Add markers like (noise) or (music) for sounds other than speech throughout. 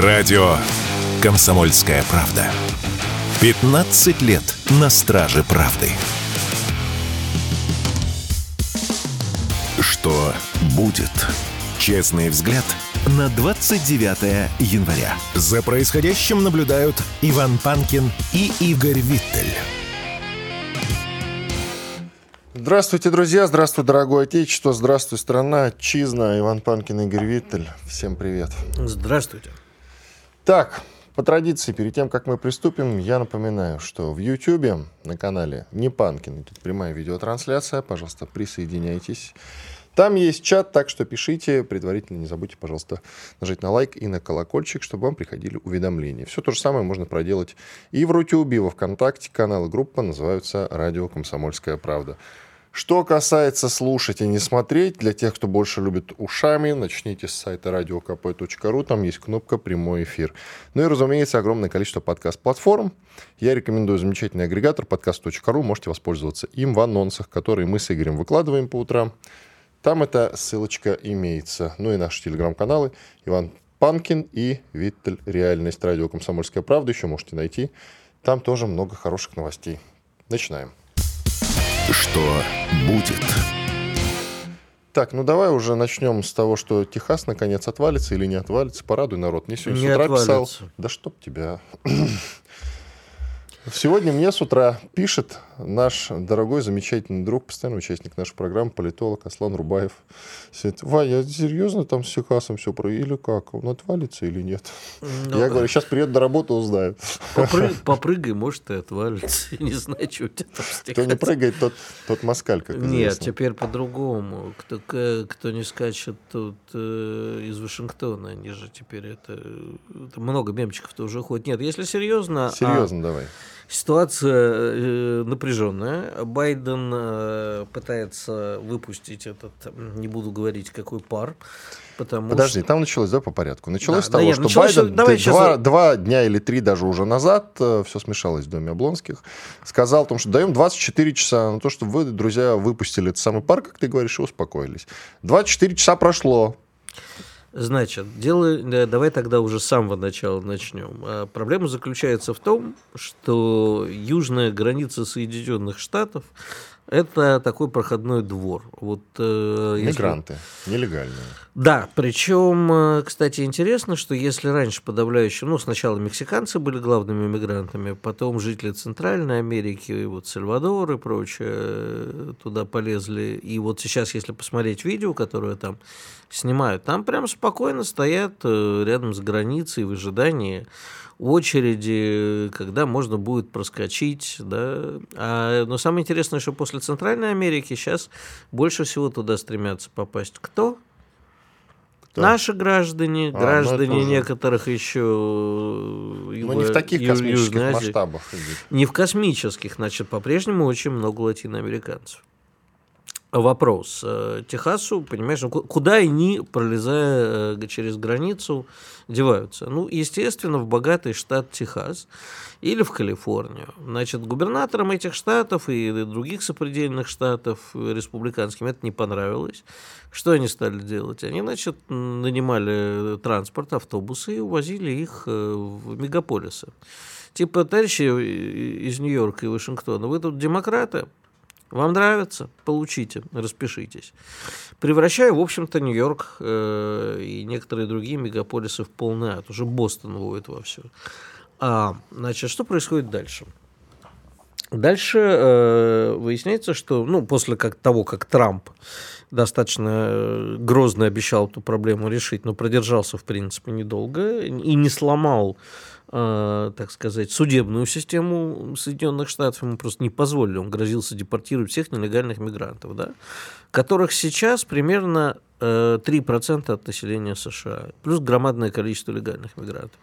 Радио «Комсомольская правда». 15 лет на страже правды. Что будет? Честный взгляд на 29 января. За происходящим наблюдают Иван Панкин и Игорь Виттель. Здравствуйте, друзья! Здравствуй, дорогое отечество! Здравствуй, страна! Отчизна! Иван Панкин, Игорь Виттель. Всем привет! Здравствуйте! Так, по традиции, перед тем, как мы приступим, я напоминаю, что в YouTube на канале Не Панкин идет прямая видеотрансляция. Пожалуйста, присоединяйтесь. Там есть чат, так что пишите. Предварительно не забудьте, пожалуйста, нажать на лайк и на колокольчик, чтобы вам приходили уведомления. Все то же самое можно проделать и в Рутюбе, и во Вконтакте. Канал и группа называются «Радио Комсомольская правда». Что касается слушать и не смотреть, для тех, кто больше любит ушами, начните с сайта radiokp.ru, там есть кнопка «Прямой эфир». Ну и, разумеется, огромное количество подкаст-платформ. Я рекомендую замечательный агрегатор подкаст.ру, можете воспользоваться им в анонсах, которые мы с Игорем выкладываем по утрам. Там эта ссылочка имеется. Ну и наши телеграм-каналы Иван Панкин и Виттель Реальность Радио Комсомольская правда еще можете найти. Там тоже много хороших новостей. Начинаем. Что будет? Так, ну давай уже начнем с того, что Техас наконец отвалится или не отвалится. Порадуй народ. Мне сегодня Не с утра отвалится. писал. Да чтоб тебя. (clears throat) Сегодня мне с утра пишет наш дорогой, замечательный друг, постоянный участник нашей программы, политолог Аслан Рубаев. Сидит, Ваня, серьезно там с Техасом все про... Или как? Он отвалится или нет? Ну, Я говорю, сейчас приеду до работы, узнаю. попры- попрыгай, может, и отвалится. (laughs) Я Не знаю, что у тебя там с Кто не прыгает, тот, тот москаль, как Нет, известно. теперь по-другому. Кто, кто не скачет тут э, из Вашингтона, они же теперь это, это много мемчиков-то уже ходит. Нет, если серьезно, а Серьезно, давай. Ситуация э, напряженная. Байден э, пытается выпустить этот, не буду говорить, какой пар, потому Подожди, что... там началось, да, по порядку. Началось Да, с да, того, нет, что началось, Байден давай д- сейчас два, два дня или три даже уже назад, все смешалось в доме Облонских, сказал о том, что даем 24 часа на то, чтобы вы, друзья, выпустили этот самый пар, как ты говоришь, и успокоились. 24 часа прошло. Значит, дело, да, давай тогда уже с самого начала начнем. А, Проблема заключается в том, что южная граница Соединенных Штатов это такой проходной двор. Вот, э, если- Мигранты, нелегальные. Да, причем, э, кстати, интересно, что если раньше подавляющее, ну, сначала мексиканцы были главными мигрантами, потом жители Центральной Америки, вот Сальвадор и прочее э, туда полезли, и вот сейчас, если посмотреть видео, которое там снимают, там прям спокойно стоят э, рядом с границей в ожидании очереди, когда можно будет проскочить, да. А, но самое интересное, что после Центральной Америки сейчас больше всего туда стремятся попасть кто? Кто? Наши граждане, А, ну граждане это уже- некоторых еще Но не в таких Ю- космических Азии. масштабах. Не в космических, значит, по-прежнему очень много латиноамериканцев. Вопрос. Э, Техасу, понимаешь, ну, ку- куда они, пролезая э, через границу, деваются? Ну, естественно, в богатый штат Техас или в Калифорнию. Значит, губернаторам этих штатов и других сопредельных штатов республиканским это не понравилось. Что они стали делать? Они, значит, нанимали транспорт, автобусы и увозили их э, в мегаполисы. Типа, товарищи из Нью-Йорка и Вашингтона, вы тут демократы, вам нравится? Получите, распишитесь. Превращаю, в общем-то, Нью-Йорк э, и некоторые другие мегаполисы в полный ад. Уже Бостон вводит во все. А, значит, что происходит дальше? Дальше э, выясняется, что ну, после как, того, как Трамп достаточно э, грозно обещал эту проблему решить, но продержался, в принципе, недолго и не сломал, э, так сказать, судебную систему Соединенных Штатов, ему просто не позволили, он грозился депортировать всех нелегальных мигрантов, да, которых сейчас примерно э, 3% от населения США, плюс громадное количество легальных мигрантов.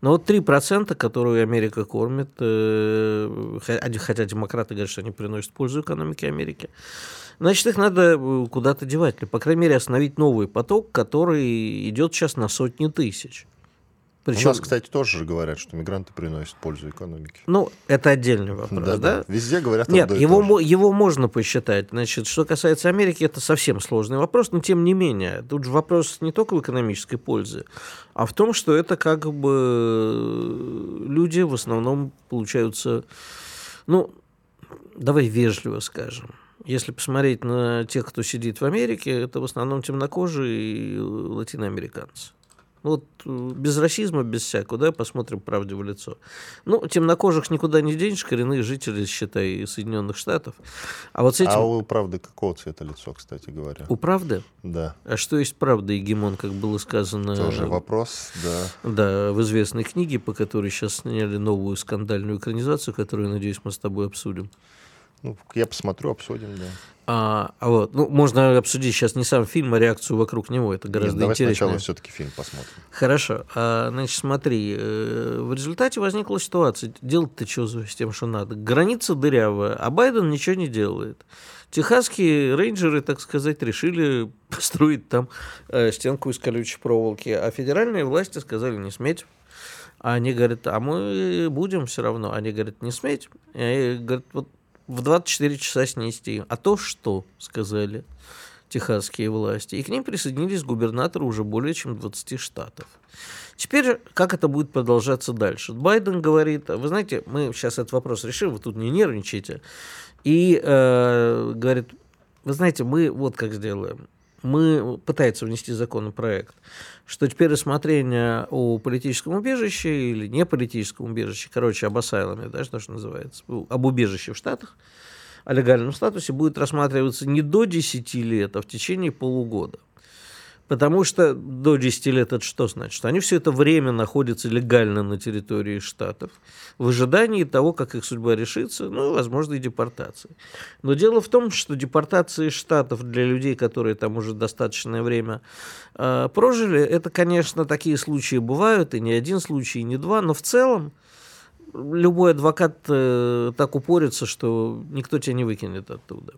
Но вот 3%, которые Америка кормит, э, хо- хотя демократы говорят, что они приносят пользу экономике Америки, значит, их надо э, куда-то девать, или, по крайней мере, остановить новый поток, который идет сейчас на сотни тысяч. Причем... У нас, кстати, тоже говорят, что мигранты приносят пользу экономике. Ну, это отдельный вопрос, да? да? Везде говорят Нет, его, его можно посчитать. Значит, что касается Америки, это совсем сложный вопрос, но тем не менее. Тут же вопрос не только в экономической пользе, а в том, что это как бы люди в основном получаются, ну, давай вежливо скажем, если посмотреть на тех, кто сидит в Америке, это в основном темнокожие и латиноамериканцы. Ну, вот э, без расизма, без всякого, да, посмотрим правде в лицо. Ну, темнокожих никуда не денешь, коренные жители, считай, Соединенных Штатов. А вот с этим... А у правды какого цвета лицо, кстати говоря? У правды? Да. А что есть правда, Егемон, как было сказано... Тоже вопрос, да. Да, в известной книге, по которой сейчас сняли новую скандальную экранизацию, которую, надеюсь, мы с тобой обсудим. Ну, я посмотрю, обсудим, да. А, а вот, ну, можно обсудить сейчас не сам фильм, а реакцию вокруг него. Это гораздо Нет, давай интереснее. сначала все-таки фильм посмотрим. Хорошо. А, значит, смотри, э, в результате возникла ситуация. Делать-то что с тем, что надо? Граница дырявая, а Байден ничего не делает. Техасские рейнджеры, так сказать, решили (laughs) построить там э, стенку из колючей проволоки, а федеральные власти сказали не сметь. А они говорят, а мы будем все равно. Они говорят, не сметь. И говорят, вот в 24 часа снести. А то что, сказали техасские власти. И к ним присоединились губернаторы уже более чем 20 штатов. Теперь, как это будет продолжаться дальше? Байден говорит, вы знаете, мы сейчас этот вопрос решим, вы тут не нервничайте. И э, говорит, вы знаете, мы вот как сделаем мы пытается внести законопроект, что теперь рассмотрение о политическом убежище или не политическом убежище, короче, об асайламе, да, что же называется, об убежище в Штатах, о легальном статусе будет рассматриваться не до 10 лет, а в течение полугода. Потому что до 10 лет это что значит? Они все это время находятся легально на территории штатов в ожидании того, как их судьба решится, ну, возможно, и депортации. Но дело в том, что депортации штатов для людей, которые там уже достаточное время э, прожили, это, конечно, такие случаи бывают, и не один случай, и не два, но в целом любой адвокат э, так упорится, что никто тебя не выкинет оттуда.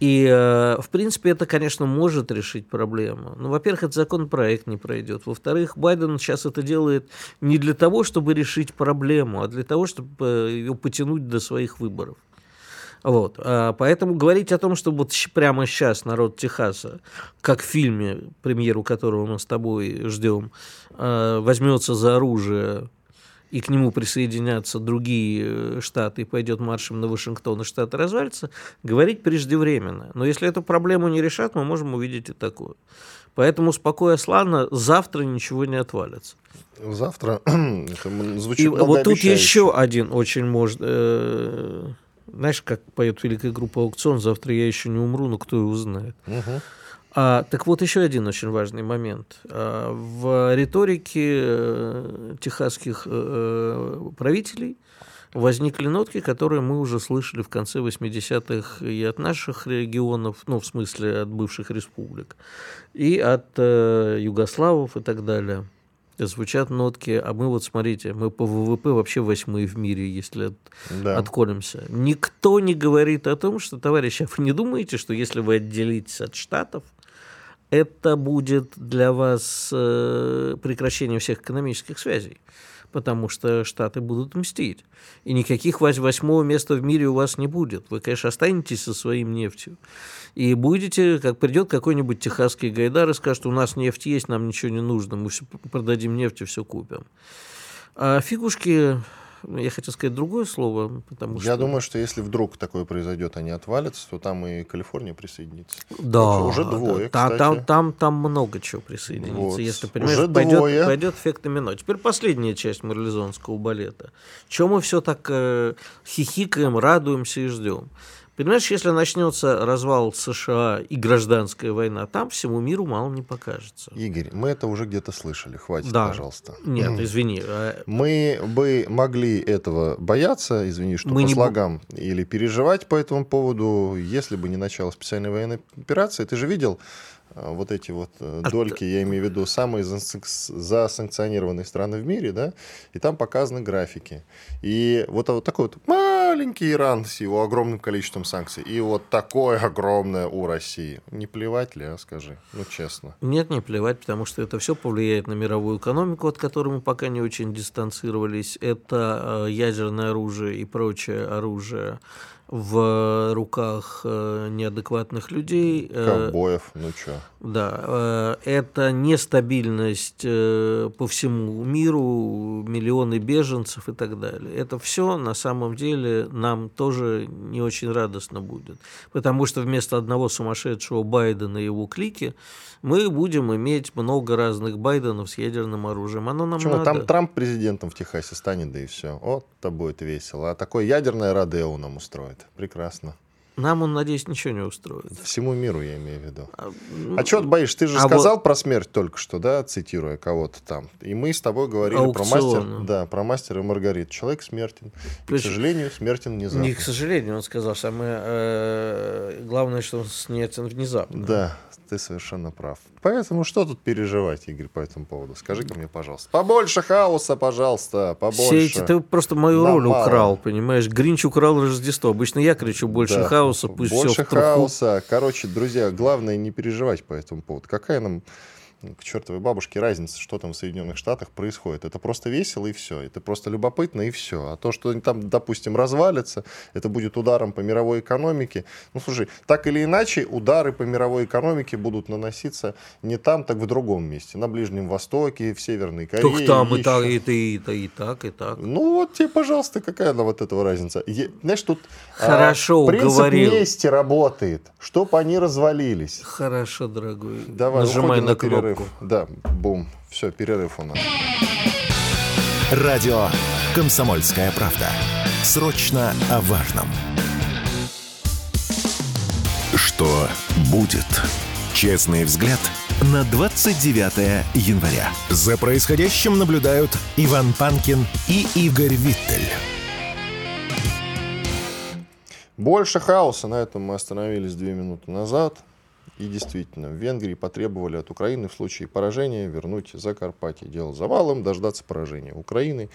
И, э, в принципе, это, конечно, может решить проблему. Но, во-первых, этот законопроект не пройдет. Во-вторых, Байден сейчас это делает не для того, чтобы решить проблему, а для того, чтобы э, ее потянуть до своих выборов. Вот. А поэтому говорить о том, что вот прямо сейчас народ Техаса, как в фильме, премьеру которого мы с тобой ждем, э, возьмется за оружие и к нему присоединятся другие э, штаты, и пойдет маршем на Вашингтон, и штаты развалится, говорить преждевременно. Но если эту проблему не решат, мы можем увидеть и такое. Поэтому спокойно, славно, завтра ничего не отвалится. Завтра (clears throat) это звучит И вот тут еще один очень может... Э, знаешь, как поет великая группа «Аукцион», «Завтра я еще не умру, но кто его знает». Угу. А, так вот, еще один очень важный момент. А, в риторике э, техасских э, правителей возникли нотки, которые мы уже слышали в конце 80-х и от наших регионов, ну, в смысле, от бывших республик, и от э, югославов и так далее. Звучат нотки, а мы вот, смотрите, мы по ВВП вообще восьмые в мире, если от, да. отколемся. Никто не говорит о том, что, товарищи, а вы не думаете, что если вы отделитесь от Штатов, это будет для вас э, прекращение всех экономических связей, потому что Штаты будут мстить. И никаких восьмого места в мире у вас не будет. Вы, конечно, останетесь со своим нефтью. И будете, как придет какой-нибудь техасский гайдар и скажет, у нас нефть есть, нам ничего не нужно, мы все продадим нефть и все купим. А фигушки я хотел сказать другое слово, потому Я что... думаю, что если вдруг такое произойдет, они отвалятся, то там и Калифорния присоединится. Да. Уже двое, да, кстати. Там, там, там много чего присоединится, вот. если, понимаешь, уже пойдет, двое. пойдет эффект домино. Теперь последняя часть марлезонского балета. Чем мы все так э, хихикаем, радуемся и ждем? Понимаешь, если начнется развал США и гражданская война, там всему миру мало не покажется. Игорь, мы это уже где-то слышали. Хватит, да. пожалуйста. Нет, извини. А мы бы могли этого бояться, извини, что мы по не слогам, б... или переживать по этому поводу, если бы не начало специальной военной операции. Ты же видел, вот эти вот э, а дольки, я имею в виду самые засанкционированные страны в мире, да, и там показаны графики. И вот, вот такой вот маленький Иран с его огромным количеством санкций, и вот такое огромное у России. Не плевать ли, а скажи, ну честно. Нет, не плевать, потому что это все повлияет на мировую экономику, от которой мы пока не очень дистанцировались. Это э, ядерное оружие и прочее оружие в руках э, неадекватных людей. Э, Ковбоев, ну чё. Да, э, это нестабильность по всему миру, миллионы беженцев и так далее. Это все на самом деле нам тоже не очень радостно будет. Потому что вместо одного сумасшедшего Байдена и его клики мы будем иметь много разных Байденов с ядерным оружием. Оно нам Почему? надо. Там Трамп президентом в Техасе станет, да и все. Вот то будет весело. А такое ядерное Родео нам устроит. Прекрасно. Нам он, надеюсь, ничего не устроит. Всему миру, я имею в виду. А, ну, а что ты боишься? Ты же а сказал вот... про смерть только что, да, цитируя кого-то там. И мы с тобой говорили Аукцион. про мастер, да, про мастера и Маргариту. Человек смертен. И, к сожалению, смертен внезапно. Не к сожалению, он сказал. Самое э, главное, что он смертен внезапно. Да, ты совершенно прав. Поэтому что тут переживать, Игорь, по этому поводу? Скажи-ка мне, пожалуйста. Побольше хаоса, пожалуйста, побольше. Все эти, ты просто мою роль мало. украл, понимаешь? Гринч украл Рождество. Обычно я кричу больше да. хаоса, пусть больше все в хаоса. Короче, друзья, главное не переживать по этому поводу. Какая нам к чертовой бабушке разница, что там в Соединенных Штатах происходит. Это просто весело и все. Это просто любопытно и все. А то, что там, допустим, развалится, это будет ударом по мировой экономике. Ну, слушай, так или иначе, удары по мировой экономике будут наноситься не там, так в другом месте. На Ближнем Востоке, в Северной Корее. Так там и, так, и, и, и, и так, и так. Ну, вот тебе, пожалуйста, какая она вот этого разница. Е, знаешь, тут а, Хорошо, а, принцип говорил. мести работает, чтобы они развалились. Хорошо, дорогой. Давай, Нажимай на, на кнопку перерыв. Да, бум. Все, перерыв у нас. Радио «Комсомольская правда». Срочно о важном. Что будет? Честный взгляд на 29 января. За происходящим наблюдают Иван Панкин и Игорь Виттель. Больше хаоса. На этом мы остановились две минуты назад. И действительно, в Венгрии потребовали от Украины в случае поражения вернуть Закарпатье. Дело завалом, дождаться поражения Украины.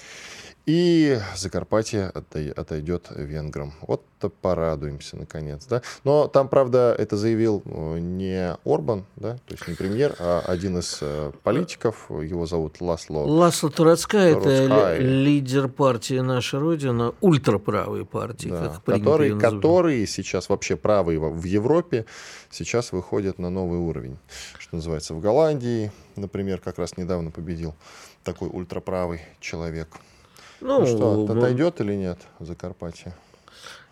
И Закарпатье отойдет венграм. Вот порадуемся, наконец. Да? Но там, правда, это заявил э, не Орбан, да? то есть не премьер, а один из э, политиков. Его зовут Ласло. Ласло Турацкая, это лидер партии «Наша Родина», ультраправой партии, да, как который, который сейчас вообще правый в Европе, сейчас выходит на новый уровень. Что называется, в Голландии, например, как раз недавно победил такой ультраправый человек. Ну, ну что, ну, отойдет или нет Закарпатье?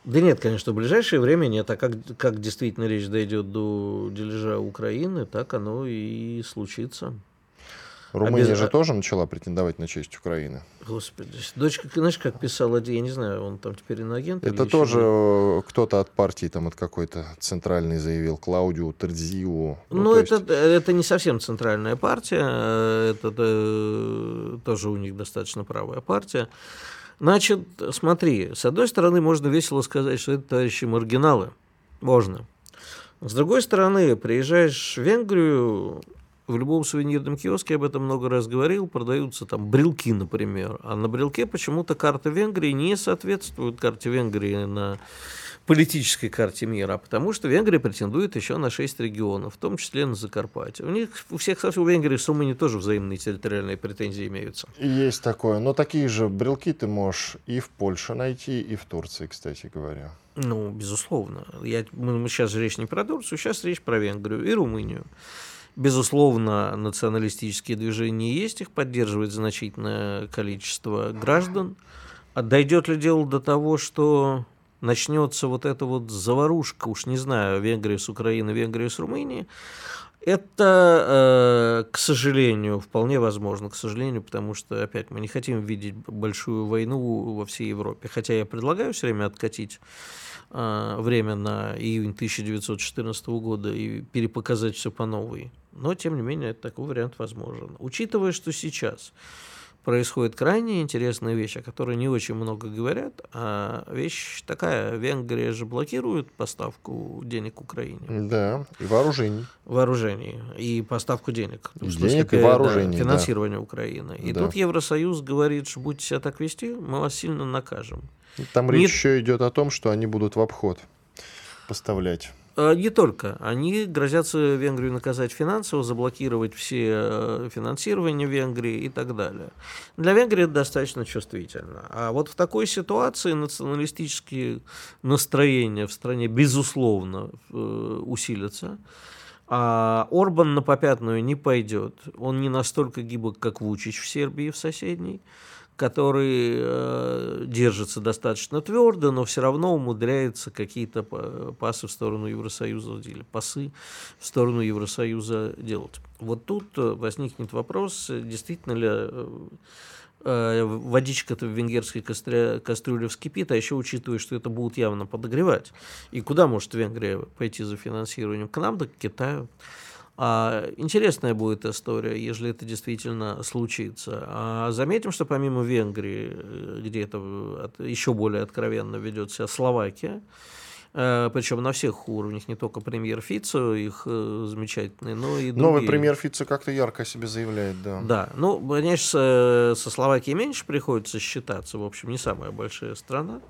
Да нет, конечно, в ближайшее время нет. А как, как действительно речь дойдет до дележа Украины, так оно и случится. Румыния Обез... же тоже начала претендовать на честь Украины. Господи, дочка, знаешь, как писала, я не знаю, он там теперь иноагент. Это тоже еще... кто-то от партии, там от какой-то центральной заявил, Клаудио Терзио. Ну, ну это, есть... это не совсем центральная партия, это, это тоже у них достаточно правая партия. Значит, смотри, с одной стороны, можно весело сказать, что это товарищи маргиналы. Можно. С другой стороны, приезжаешь в Венгрию, в любом сувенирном киоске, я об этом много раз говорил, продаются там брелки, например. А на брелке почему-то карта Венгрии не соответствует карте Венгрии на политической карте мира, а потому что Венгрия претендует еще на шесть регионов, в том числе на Закарпатье. У них у всех, кстати, у Венгрии с Румынией тоже взаимные территориальные претензии имеются. Есть такое. Но такие же брелки ты можешь и в Польше найти, и в Турции, кстати говоря. Ну, безусловно. Я, мы, мы сейчас речь не про Турцию, сейчас речь про Венгрию и Румынию. Безусловно, националистические движения есть, их поддерживает значительное количество граждан. А дойдет ли дело до того, что начнется вот эта вот заварушка, уж не знаю, Венгрия с Украиной, Венгрия с Румынией, это, э, к сожалению, вполне возможно, к сожалению, потому что, опять, мы не хотим видеть большую войну во всей Европе. Хотя я предлагаю все время откатить э, время на июнь 1914 года и перепоказать все по новой. Но, тем не менее, такой вариант возможен. Учитывая, что сейчас происходит крайне интересная вещь, о которой не очень много говорят. А вещь такая, Венгрия же блокирует поставку денег Украине. Да, и вооружений. Вооружений. И поставку денег. В денег смысле, и вооружений, да, Финансирование да. Украины. И да. тут Евросоюз говорит, что будете себя так вести, мы вас сильно накажем. Там речь не... еще идет о том, что они будут в обход поставлять. Э, не только. Они грозятся Венгрию наказать финансово, заблокировать все э, финансирования Венгрии и так далее. Для Венгрии это достаточно чувствительно. А вот в такой ситуации националистические настроения в стране, безусловно, э, усилятся. А Орбан на попятную не пойдет. Он не настолько гибок, как Вучич в Сербии, в соседней который э, держится достаточно твердо, но все равно умудряется какие-то пасы в сторону Евросоюза или пасы в сторону Евросоюза делать. Вот тут э, возникнет вопрос, действительно ли э, э, водичка-то в венгерской кастрю... кастрюле вскипит, а еще учитывая, что это будут явно подогревать. И куда может Венгрия пойти за финансированием? К нам, да к Китаю. А, интересная будет история, если это действительно случится. А заметим, что помимо Венгрии, э, где это еще более откровенно ведет себя Словакия, э, причем на всех уровнях, не только премьер Фицо, их э, замечательный, но и другие. Новый премьер Фицо как-то ярко о себе заявляет, да. Да, ну, конечно, со Словакией меньше приходится считаться, в общем, не самая большая страна.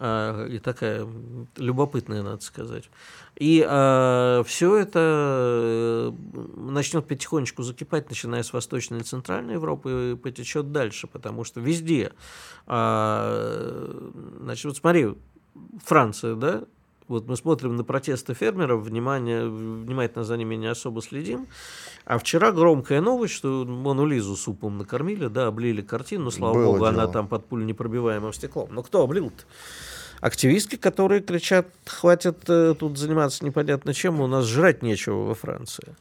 А, и такая любопытная, надо сказать. И а, все это э, начнет потихонечку закипать, начиная с Восточной и Центральной Европы, и потечет дальше, потому что везде, а, значит, вот смотри, Франция, да, вот мы смотрим на протесты фермеров, внимание, внимательно за ними не особо следим. А вчера громкая новость, что Мону Лизу супом накормили, да, облили картину, но, слава Было богу, дело. она там под пуль непробиваемым стеклом. Но кто облил-то? Активистки, которые кричат, хватит э, тут заниматься непонятно чем, у нас жрать нечего во Франции.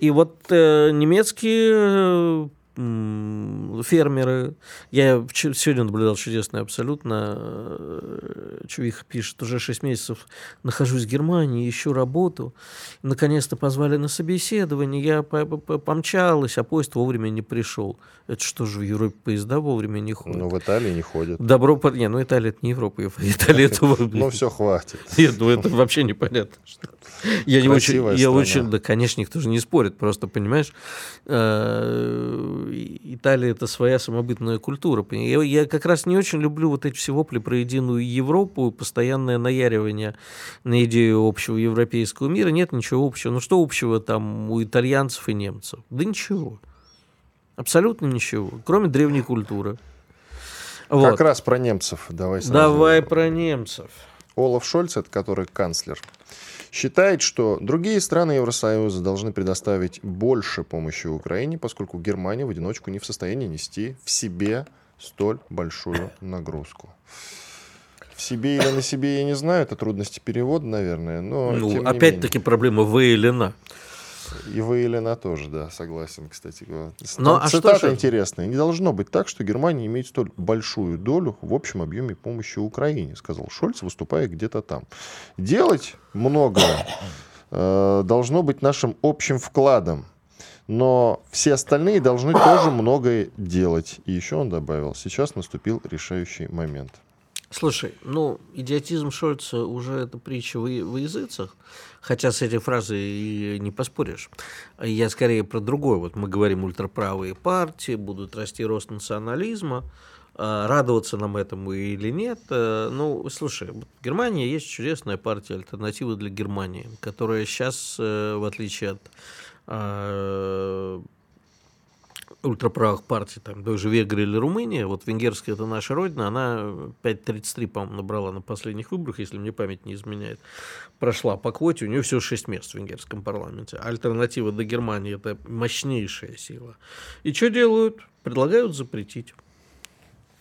И вот э, немецкие э, фермеры. Я сегодня наблюдал чудесное абсолютно. Э, Чувиха пишет, уже 6 месяцев нахожусь в Германии, ищу работу. Наконец-то позвали на собеседование. Я помчалась, а поезд вовремя не пришел. Это что же, в Европе поезда вовремя не ходят? Ну, в Италии не ходят. Добро... Не, ну Италия это не Европа. (laughs) Италия это... Ну, все, хватит. (laughs) Нет, ну это вообще непонятно. Я не очень... Я очень... Да, конечно, никто же не спорит. Просто, понимаешь, э, Италия это своя самобытная культура. Я, я как раз не очень люблю вот эти все вопли про единую Европу, постоянное наяривание на идею общего европейского мира. Нет ничего общего. Ну что общего там у итальянцев и немцев? Да ничего. Абсолютно ничего. Кроме древней культуры. Вот. Как раз про немцев. Давай, сразу. Давай про немцев. Олаф Шольц, это который канцлер считает, что другие страны Евросоюза должны предоставить больше помощи Украине, поскольку Германия в одиночку не в состоянии нести в себе столь большую нагрузку. В себе или на себе я не знаю, это трудности перевода, наверное, но ну, опять-таки проблема В или на. И Вейлина тоже, да, согласен, кстати. Но, а Цитата что интересная. Не должно быть так, что Германия имеет столь большую долю в общем объеме помощи Украине, сказал Шольц, выступая где-то там. Делать многое э, должно быть нашим общим вкладом. Но все остальные должны тоже многое делать. И еще он добавил, сейчас наступил решающий момент. Слушай, ну, идиотизм Шольца уже это притча в, в языцах, хотя с этой фразой и не поспоришь. Я скорее про другое. Вот мы говорим, ультраправые партии, будут расти рост национализма, а, радоваться нам этому или нет. Э, ну, слушай, в Германии есть чудесная партия «Альтернатива для Германии», которая сейчас, э, в отличие от а, ультраправых партий, там, той же Венгрия или Румыния, вот венгерская это наша родина, она 5,33, по-моему, набрала на последних выборах, если мне память не изменяет, прошла по квоте, у нее всего 6 мест в венгерском парламенте. Альтернатива до Германии – это мощнейшая сила. И что делают? Предлагают запретить.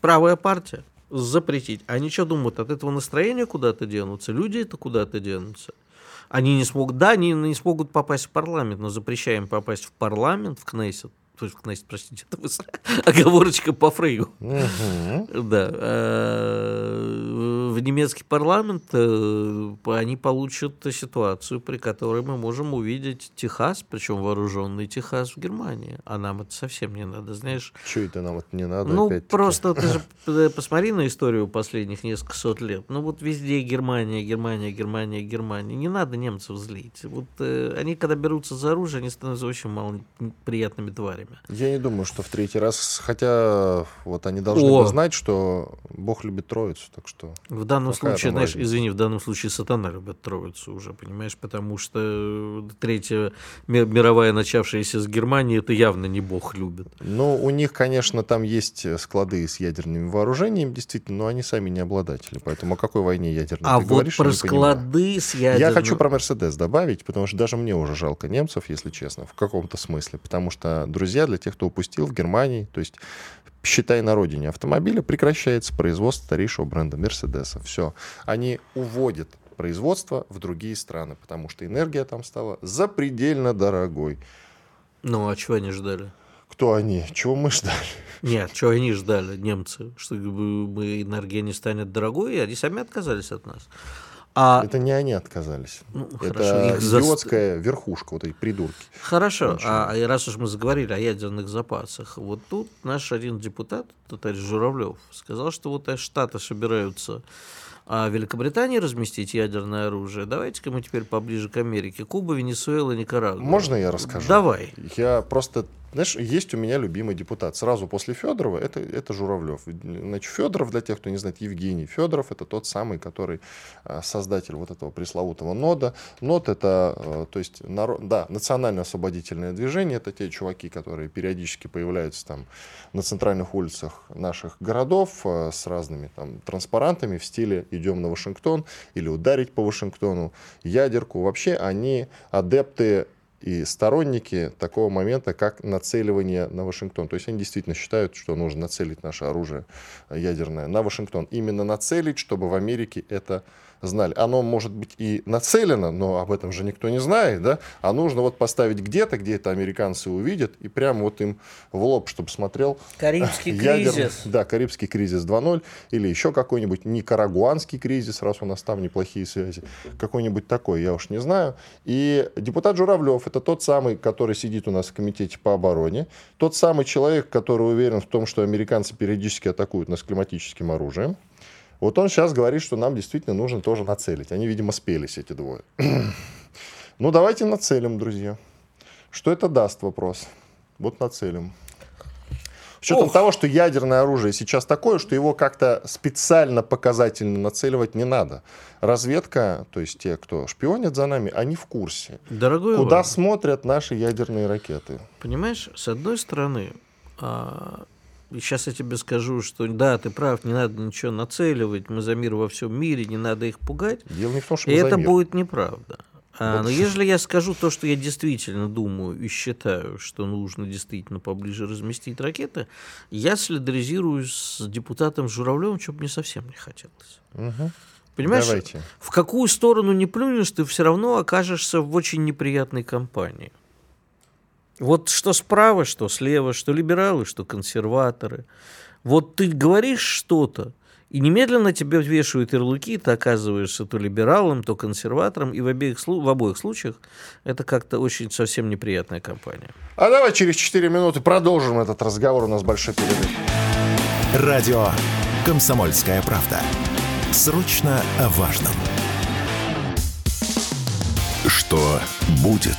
Правая партия – запретить. Они что думают, от этого настроения куда-то денутся? Люди это куда-то денутся? Они не смогут, да, они не смогут попасть в парламент, но запрещаем попасть в парламент, в Кнессет, то есть, значит, простите, это (laughs) оговорочка по Фрейгу. Да. Э, в немецкий парламент, э, они получат ситуацию, при которой мы можем увидеть Техас, причем вооруженный Техас в Германии. А нам это совсем не надо, знаешь. Что это нам это не надо? Ну, просто ты же (laughs) посмотри на историю последних нескольких сот лет. Ну, вот везде Германия, Германия, Германия, Германия. Не надо немцев злить. Вот э, они, когда берутся за оружие, они становятся очень мало приятными тварями. Я не думаю, что в третий раз, хотя вот они должны О. знать, что Бог любит Троицу, так что... В данном случае, знаешь, разница? извини, в данном случае сатана любит Троицу уже, понимаешь, потому что третья мировая, начавшаяся с Германии, это явно не Бог любит. Ну, у них, конечно, там есть склады с ядерными вооружениями, действительно, но они сами не обладатели, поэтому о какой войне ядерной а ты вот говоришь, про склады с ядерными... Я хочу про Мерседес добавить, потому что даже мне уже жалко немцев, если честно, в каком-то смысле, потому что, друзья, для тех, кто упустил в Германии, то есть считай, на родине автомобиля, прекращается производство старейшего бренда Мерседеса. Все. Они уводят производство в другие страны, потому что энергия там стала запредельно дорогой. Ну, а чего они ждали? Кто они? Чего мы ждали? Нет, чего они ждали, немцы? Что мы, энергия не станет дорогой, и они сами отказались от нас. А... Это не они отказались. Ну, это идиотская за... верхушка, вот эти придурки. Хорошо. А, а раз уж мы заговорили о ядерных запасах, вот тут наш один депутат, товарищ Журавлев, сказал, что вот Штаты собираются а Великобритании разместить ядерное оружие. Давайте-ка мы теперь поближе к Америке. Куба, Венесуэла, Никарагуа. Можно я расскажу? Давай. Я просто знаешь, есть у меня любимый депутат. Сразу после Федорова это, это Журавлев. Значит, Федоров, для тех, кто не знает, Евгений Федоров, это тот самый, который а, создатель вот этого пресловутого нода. Нод это, а, то есть, народ, да, национальное освободительное движение. Это те чуваки, которые периодически появляются там на центральных улицах наших городов а, с разными там транспарантами в стиле «идем на Вашингтон» или «ударить по Вашингтону», «ядерку». Вообще они адепты и сторонники такого момента, как нацеливание на Вашингтон. То есть они действительно считают, что нужно нацелить наше оружие ядерное на Вашингтон. Именно нацелить, чтобы в Америке это знали. Оно может быть и нацелено, но об этом же никто не знает, да? А нужно вот поставить где-то, где это американцы увидят, и прямо вот им в лоб, чтобы смотрел. Карибский (laughs) ядер... кризис. Да, Карибский кризис 2.0, или еще какой-нибудь никарагуанский кризис, раз у нас там неплохие связи, какой-нибудь такой, я уж не знаю. И депутат Журавлев, это тот самый, который сидит у нас в комитете по обороне, тот самый человек, который уверен в том, что американцы периодически атакуют нас климатическим оружием. Вот он сейчас говорит, что нам действительно нужно тоже нацелить. Они, видимо, спелись, эти двое. (clears throat) ну, давайте нацелим, друзья. Что это даст, вопрос? Вот нацелим. С учетом Ох. того, что ядерное оружие сейчас такое, что его как-то специально показательно нацеливать не надо. Разведка, то есть те, кто шпионит за нами, они в курсе. Дорогой Куда Иван, смотрят наши ядерные ракеты? Понимаешь, с одной стороны, а, сейчас я тебе скажу, что да, ты прав, не надо ничего нацеливать, мы за мир во всем мире, не надо их пугать. Дело не в том, что и это мир. будет неправда. А, но если я скажу то, что я действительно думаю и считаю, что нужно действительно поближе разместить ракеты, я солидаризируюсь с депутатом Журавлевым, что бы мне совсем не хотелось. Угу. Понимаешь, Давайте. в какую сторону не плюнешь, ты все равно окажешься в очень неприятной компании. Вот что справа, что слева, что либералы, что консерваторы. Вот ты говоришь что-то, и немедленно тебе вешают ярлыки, ты оказываешься то либералом, то консерватором, и в, обеих, в обоих случаях это как-то очень совсем неприятная компания. А давай через 4 минуты продолжим этот разговор, у нас большой перерыв. Радио «Комсомольская правда». Срочно о важном. Что будет?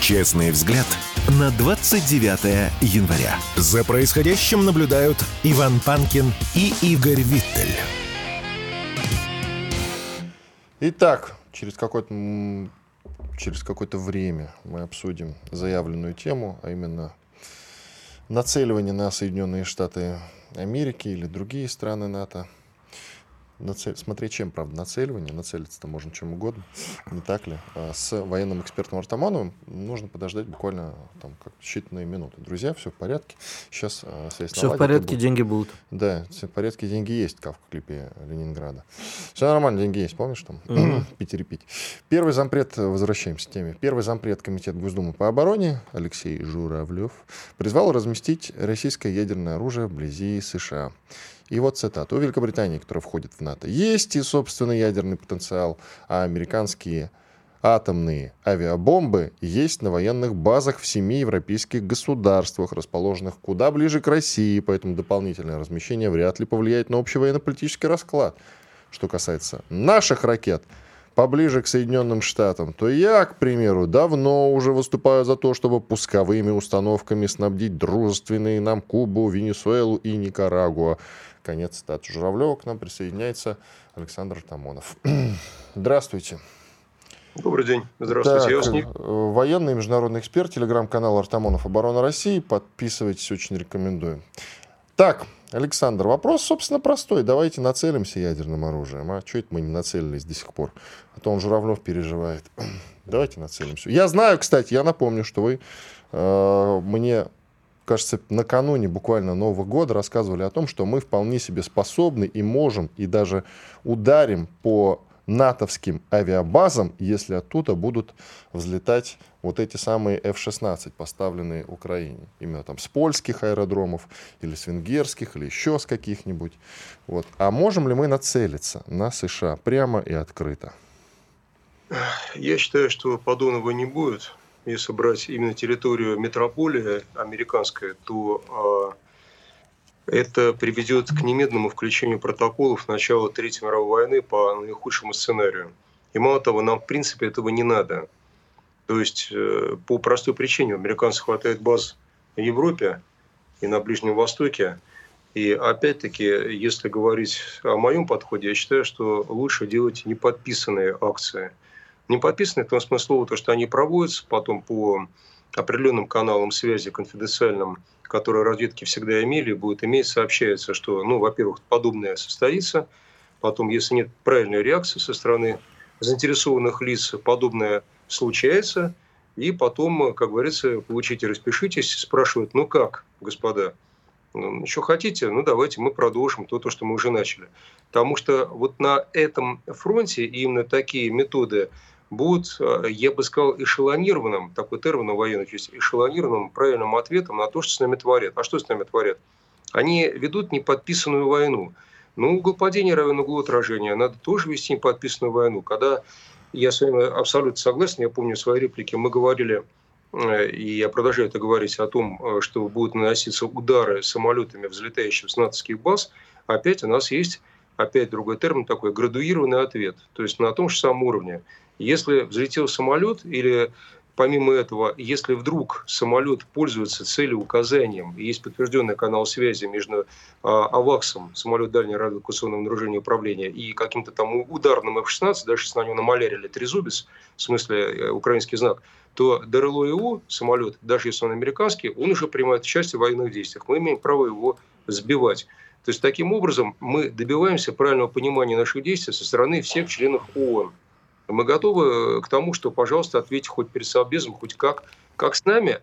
Честный взгляд на 29 января. За происходящим наблюдают Иван Панкин и Игорь Виттель. Итак, через какое-то через какое-то время мы обсудим заявленную тему, а именно нацеливание на Соединенные Штаты Америки или другие страны НАТО – нацель... смотреть чем, правда, нацеливание, нацелиться-то можно чем угодно, не так ли? А с военным экспертом Артамоновым нужно подождать буквально там, как считанные минуты. Друзья, все в порядке. Сейчас а, связь Все в порядке, будет. деньги будут. Да, все в порядке, деньги есть, как в клипе Ленинграда. Все нормально, деньги есть, помнишь там? Mm-hmm. (clears throat) Пить. Первый зампред, возвращаемся к теме. Первый зампред Комитета Госдумы по обороне Алексей Журавлев призвал разместить российское ядерное оружие вблизи США. И вот цитата. У Великобритании, которая входит в НАТО, есть и собственный ядерный потенциал, а американские атомные авиабомбы есть на военных базах в семи европейских государствах, расположенных куда ближе к России, поэтому дополнительное размещение вряд ли повлияет на общий военно-политический расклад. Что касается наших ракет, поближе к Соединенным Штатам, то я, к примеру, давно уже выступаю за то, чтобы пусковыми установками снабдить дружественные нам Кубу, Венесуэлу и Никарагуа. Конец цитаты Журавлева. К нам присоединяется Александр Тамонов. (clears throat) Здравствуйте. Добрый день. Здравствуйте. Так, Я э, Военный международный эксперт, телеграм-канал Артамонов Оборона России. Подписывайтесь, очень рекомендую. Так, Александр, вопрос, собственно, простой. Давайте нацелимся ядерным оружием. А что это мы не нацелились до сих пор? А то он Журавлев переживает. (clears throat) Давайте нацелимся. Я знаю, кстати, я напомню, что вы э, мне кажется, накануне буквально Нового года рассказывали о том, что мы вполне себе способны и можем, и даже ударим по натовским авиабазам, если оттуда будут взлетать вот эти самые F-16, поставленные Украине. Именно там с польских аэродромов, или с венгерских, или еще с каких-нибудь. Вот. А можем ли мы нацелиться на США прямо и открыто? Я считаю, что подобного не будет. Если брать именно территорию метрополии американской, то а, это приведет к немедленному включению протоколов начала Третьей мировой войны по наихудшему сценарию. И мало того, нам в принципе этого не надо. То есть э, по простой причине американцев хватает баз в Европе и на Ближнем Востоке. И опять-таки, если говорить о моем подходе, я считаю, что лучше делать неподписанные акции. Неподписанные в том смысле то, что они проводятся потом по определенным каналам связи конфиденциальным которые разведки всегда имели, будет иметь, сообщается, что, ну, во-первых, подобное состоится, потом, если нет правильной реакции со стороны заинтересованных лиц, подобное случается, и потом, как говорится, получите, распишитесь, спрашивают, ну как, господа, ну, что хотите, ну давайте мы продолжим то, то, что мы уже начали. Потому что вот на этом фронте именно такие методы будут, э, я бы сказал, эшелонированным, такой термин военный есть, эшелонированным правильным ответом на то, что с нами творят. А что с нами творят? Они ведут неподписанную войну. Ну, угол падения равен углу отражения. Надо тоже вести неподписанную войну. Когда я с вами абсолютно согласен, я помню свои реплики, мы говорили, э, и я продолжаю это говорить, о том, э, что будут наноситься удары самолетами, взлетающими с натовских баз, опять у нас есть опять другой термин такой, градуированный ответ. То есть на том же самом уровне. Если взлетел самолет или Помимо этого, если вдруг самолет пользуется целеуказанием, есть подтвержденный канал связи между а, АВАКСом, самолет дальнего радиолокационного вооружения управления, и каким-то там ударным F-16, даже если на нем намалярили трезубец, в смысле э, украинский знак, то ДРЛО самолет, даже если он американский, он уже принимает участие в военных действиях. Мы имеем право его сбивать. То есть таким образом мы добиваемся правильного понимания наших действий со стороны всех членов ООН. Мы готовы к тому, что, пожалуйста, ответьте хоть перед Совбезом, хоть как. Как с нами,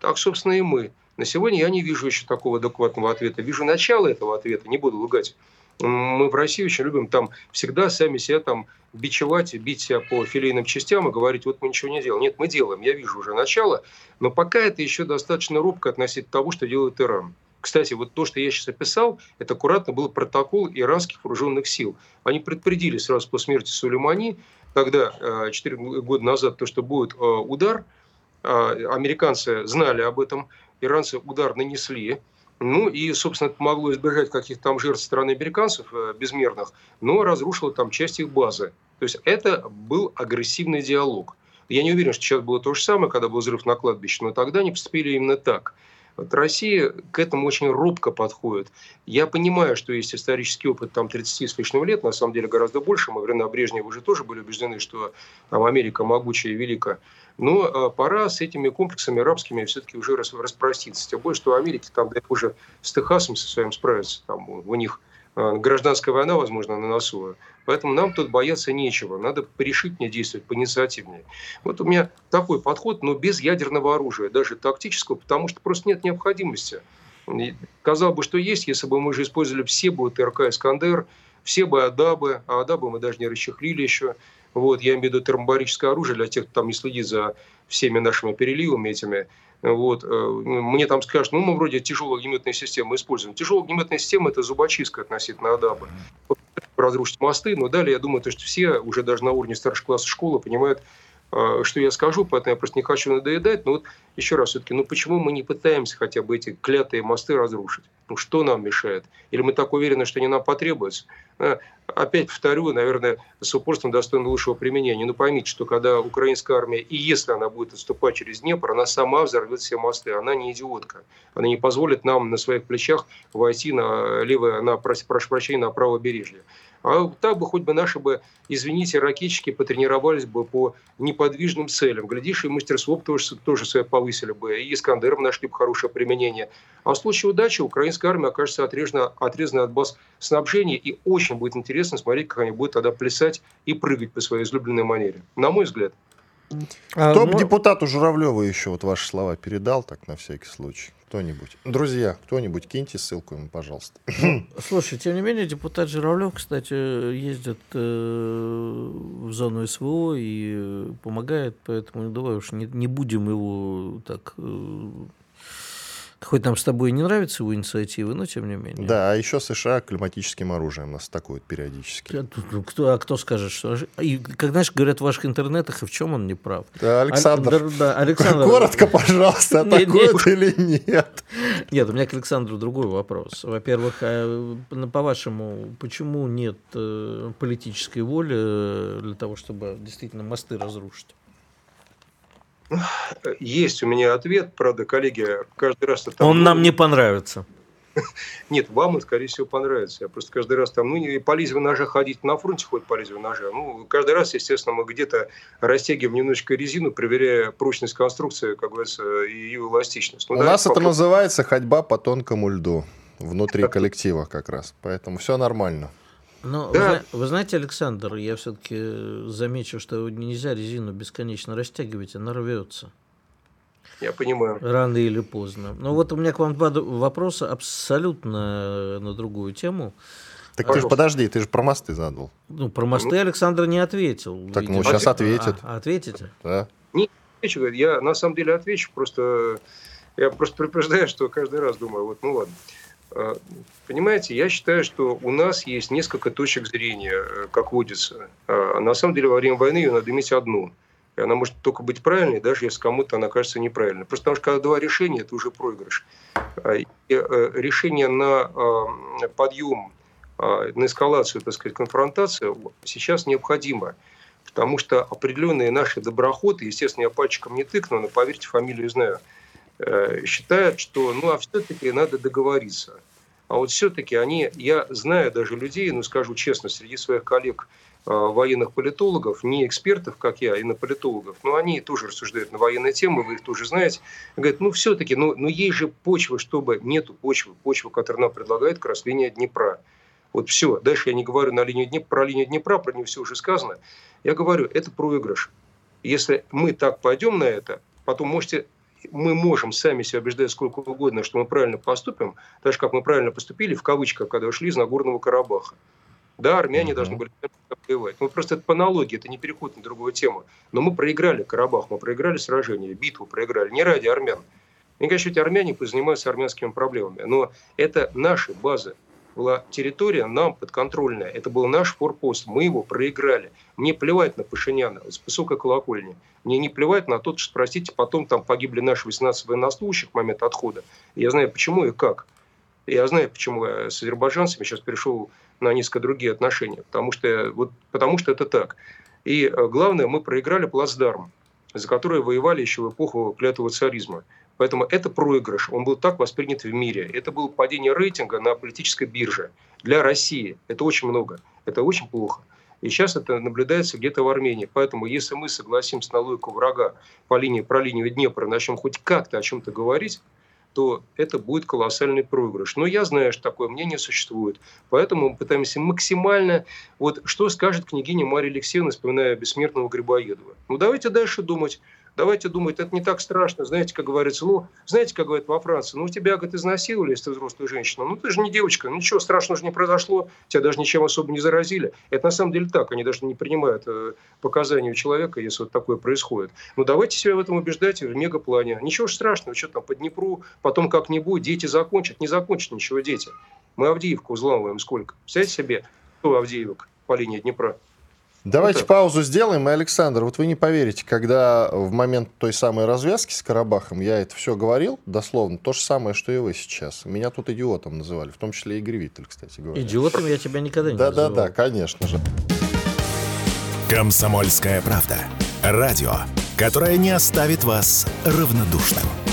так, собственно, и мы. На сегодня я не вижу еще такого адекватного ответа. Вижу начало этого ответа, не буду лгать. Мы в России очень любим там всегда сами себя там бичевать, бить себя по филейным частям и говорить, вот мы ничего не делаем. Нет, мы делаем, я вижу уже начало, но пока это еще достаточно робко относительно того, что делает Иран. Кстати, вот то, что я сейчас описал, это аккуратно был протокол иранских вооруженных сил. Они предупредили сразу по смерти Сулеймани, когда 4 э, года назад, то, что будет э, удар, а, американцы знали об этом, иранцы удар нанесли, ну и, собственно, это помогло избежать каких-то там жертв стороны американцев э, безмерных, но разрушило там часть их базы. То есть это был агрессивный диалог. Я не уверен, что сейчас было то же самое, когда был взрыв на кладбище, но тогда они поступили именно так – вот Россия к этому очень робко подходит. Я понимаю, что есть исторический опыт там 30 с лишним лет, на самом деле гораздо больше. Мы времена Брежнева уже тоже были убеждены, что там Америка могучая и велика. Но а, пора с этими комплексами арабскими все-таки уже распроститься. Тем более, что в Америке там да, уже с Техасом со своим справиться. Там у них гражданская война, возможно, на носу. Поэтому нам тут бояться нечего. Надо порешительнее действовать, поинициативнее. Вот у меня такой подход, но без ядерного оружия, даже тактического, потому что просто нет необходимости. Казалось бы, что есть, если бы мы уже использовали все бы ТРК «Искандер», все бы «Адабы», а «Адабы» мы даже не расчехлили еще. Вот, я имею в виду термобарическое оружие для тех, кто там не следит за всеми нашими переливами этими. Вот, э, мне там скажут, ну, мы вроде тяжелую огнеметную систему используем. Тяжелая огнеметная система – это зубочистка относительно Адабы. Разрушить мосты, но далее, я думаю, то, что все уже даже на уровне старших классов школы понимают, что я скажу, поэтому я просто не хочу надоедать. Но вот еще раз все-таки, ну почему мы не пытаемся хотя бы эти клятые мосты разрушить? Ну что нам мешает? Или мы так уверены, что они нам потребуются? Э, опять повторю, наверное, с упорством достойно лучшего применения. Но поймите, что когда украинская армия, и если она будет отступать через Днепр, она сама взорвет все мосты. Она не идиотка. Она не позволит нам на своих плечах войти на левое, на, прошу прощения, на правобережье. А так бы хоть бы наши бы, извините, ракетчики потренировались бы по неподвижным целям. Глядишь, и мастерство тоже, тоже свое повысили бы, и Искандером нашли бы хорошее применение. А в случае удачи украинская армия окажется отрезана, отрезана от баз снабжения, и очень будет интересно смотреть, как они будут тогда плясать и прыгать по своей излюбленной манере. На мой взгляд. А, Кто ну... депутату Журавлеву еще вот ваши слова передал, так на всякий случай? Кто-нибудь. Друзья, кто-нибудь киньте ссылку ему, пожалуйста. Слушай, тем не менее, депутат Журавлев, кстати, ездит э, в зону СВО и помогает, поэтому давай уж не, не будем его так э, Хоть нам с тобой не нравятся его инициативы, но тем не менее. Да, а еще США климатическим оружием нас атакуют периодически. А кто, а кто скажет, что... И, как, знаешь, говорят в ваших интернетах, и в чем он не прав? Да, Александр, а, да, Александр... (laughs) коротко, пожалуйста, атакуют или нет? Нет, у меня к Александру другой вопрос. Во-первых, а, по-вашему, почему нет э, политической воли э, для того, чтобы действительно мосты разрушить? Есть у меня ответ, правда, коллеги, каждый раз... Это Он нам не понравится. (laughs) Нет, вам он, скорее всего, понравится. Я просто каждый раз там, ну, и по лезвию ножа ходить на фронте ходит по лезвию ножа. Ну, каждый раз, естественно, мы где-то растягиваем немножечко резину, проверяя прочность конструкции, как говорится, и ее эластичность. Ну, У нас это называется ходьба по тонкому льду внутри коллектива как раз. Поэтому все нормально. Но да. вы, вы знаете, Александр, я все-таки замечу, что нельзя резину бесконечно растягивать, она рвется. Я понимаю. Рано или поздно. Но вот у меня к вам два вопроса абсолютно на другую тему. Так Пожалуйста. ты же подожди, ты же про мосты задал. Ну, про мосты ну, Александр не ответил. Так, видимо. ну, сейчас ответит. А, ответите? Да. Не отвечу, я на самом деле отвечу, просто я просто предупреждаю, что каждый раз думаю, вот, ну ладно. А, понимаете, я считаю, что у нас есть несколько точек зрения, э, как водится. А на самом деле во время войны ее надо иметь одну. И она может только быть правильной, даже если кому-то она кажется неправильной. Просто потому что когда два решения, это уже проигрыш. А, и э, решение на подъем, на эскалацию, так сказать, конфронтацию сейчас необходимо. Потому что определенные наши доброходы, естественно, я пальчиком не тыкну, но поверьте, фамилию знаю – считают, что ну а все-таки надо договориться. А вот все-таки они, я знаю даже людей, ну скажу честно, среди своих коллег э, военных политологов, не экспертов, как я, и на политологов, но они тоже рассуждают на военные темы, вы их тоже знаете, говорят, ну все-таки, ну, ну есть же почва, чтобы нету почвы, почва, которую нам предлагает линия Днепра. Вот все. Дальше я не говорю на линию Днепра, про линию Днепра, про нее все уже сказано. Я говорю, это проигрыш. Если мы так пойдем на это, потом можете мы можем сами себя убеждать сколько угодно, что мы правильно поступим, так же, как мы правильно поступили, в кавычках, когда ушли из Нагорного Карабаха. Да, армяне mm-hmm. должны были воевать. Ну, просто это по аналогии, это не переход на другую тему. Но мы проиграли Карабах, мы проиграли сражение, битву проиграли. Не ради армян. Мне кажется, эти армяне занимаются армянскими проблемами. Но это наши базы была территория нам подконтрольная. Это был наш форпост. Мы его проиграли. Мне плевать на Пашиняна с высокой колокольни. Мне не плевать на то, что, простите, потом там погибли наши 18 военнослужащих в момент отхода. Я знаю, почему и как. Я знаю, почему я с азербайджанцами сейчас перешел на несколько другие отношения. Потому что, вот, потому что это так. И э, главное, мы проиграли плацдарм, за который воевали еще в эпоху клятого царизма. Поэтому это проигрыш. Он был так воспринят в мире. Это было падение рейтинга на политической бирже. Для России это очень много. Это очень плохо. И сейчас это наблюдается где-то в Армении. Поэтому если мы согласимся на логику врага по линии, про линию Днепра, начнем хоть как-то о чем-то говорить, то это будет колоссальный проигрыш. Но я знаю, что такое мнение существует. Поэтому мы пытаемся максимально... Вот что скажет княгиня Мария Алексеевна, вспоминая бессмертного Грибоедова? Ну, давайте дальше думать. Давайте думать, это не так страшно. Знаете, как говорится, ну, знаете, как говорят во Франции, ну, тебя, говорит, изнасиловали, если ты взрослая женщина. Ну, ты же не девочка, ну, ничего страшного же не произошло, тебя даже ничем особо не заразили. Это на самом деле так, они даже не принимают э, показания у человека, если вот такое происходит. Ну, давайте себя в этом убеждать в мегаплане. Ничего страшного, что там по Днепру, потом как-нибудь, дети закончат, не закончат ничего дети. Мы Авдеевку взламываем сколько? Представляете себе, кто Авдеевок по линии Днепра? Давайте вот паузу сделаем. И, Александр, вот вы не поверите, когда в момент той самой развязки с Карабахом я это все говорил, дословно, то же самое, что и вы сейчас. Меня тут идиотом называли, в том числе и Игорь Виттель, кстати говоря. Идиотом я тебя никогда не да, называл. Да-да-да, конечно же. Комсомольская правда. Радио, которое не оставит вас равнодушным.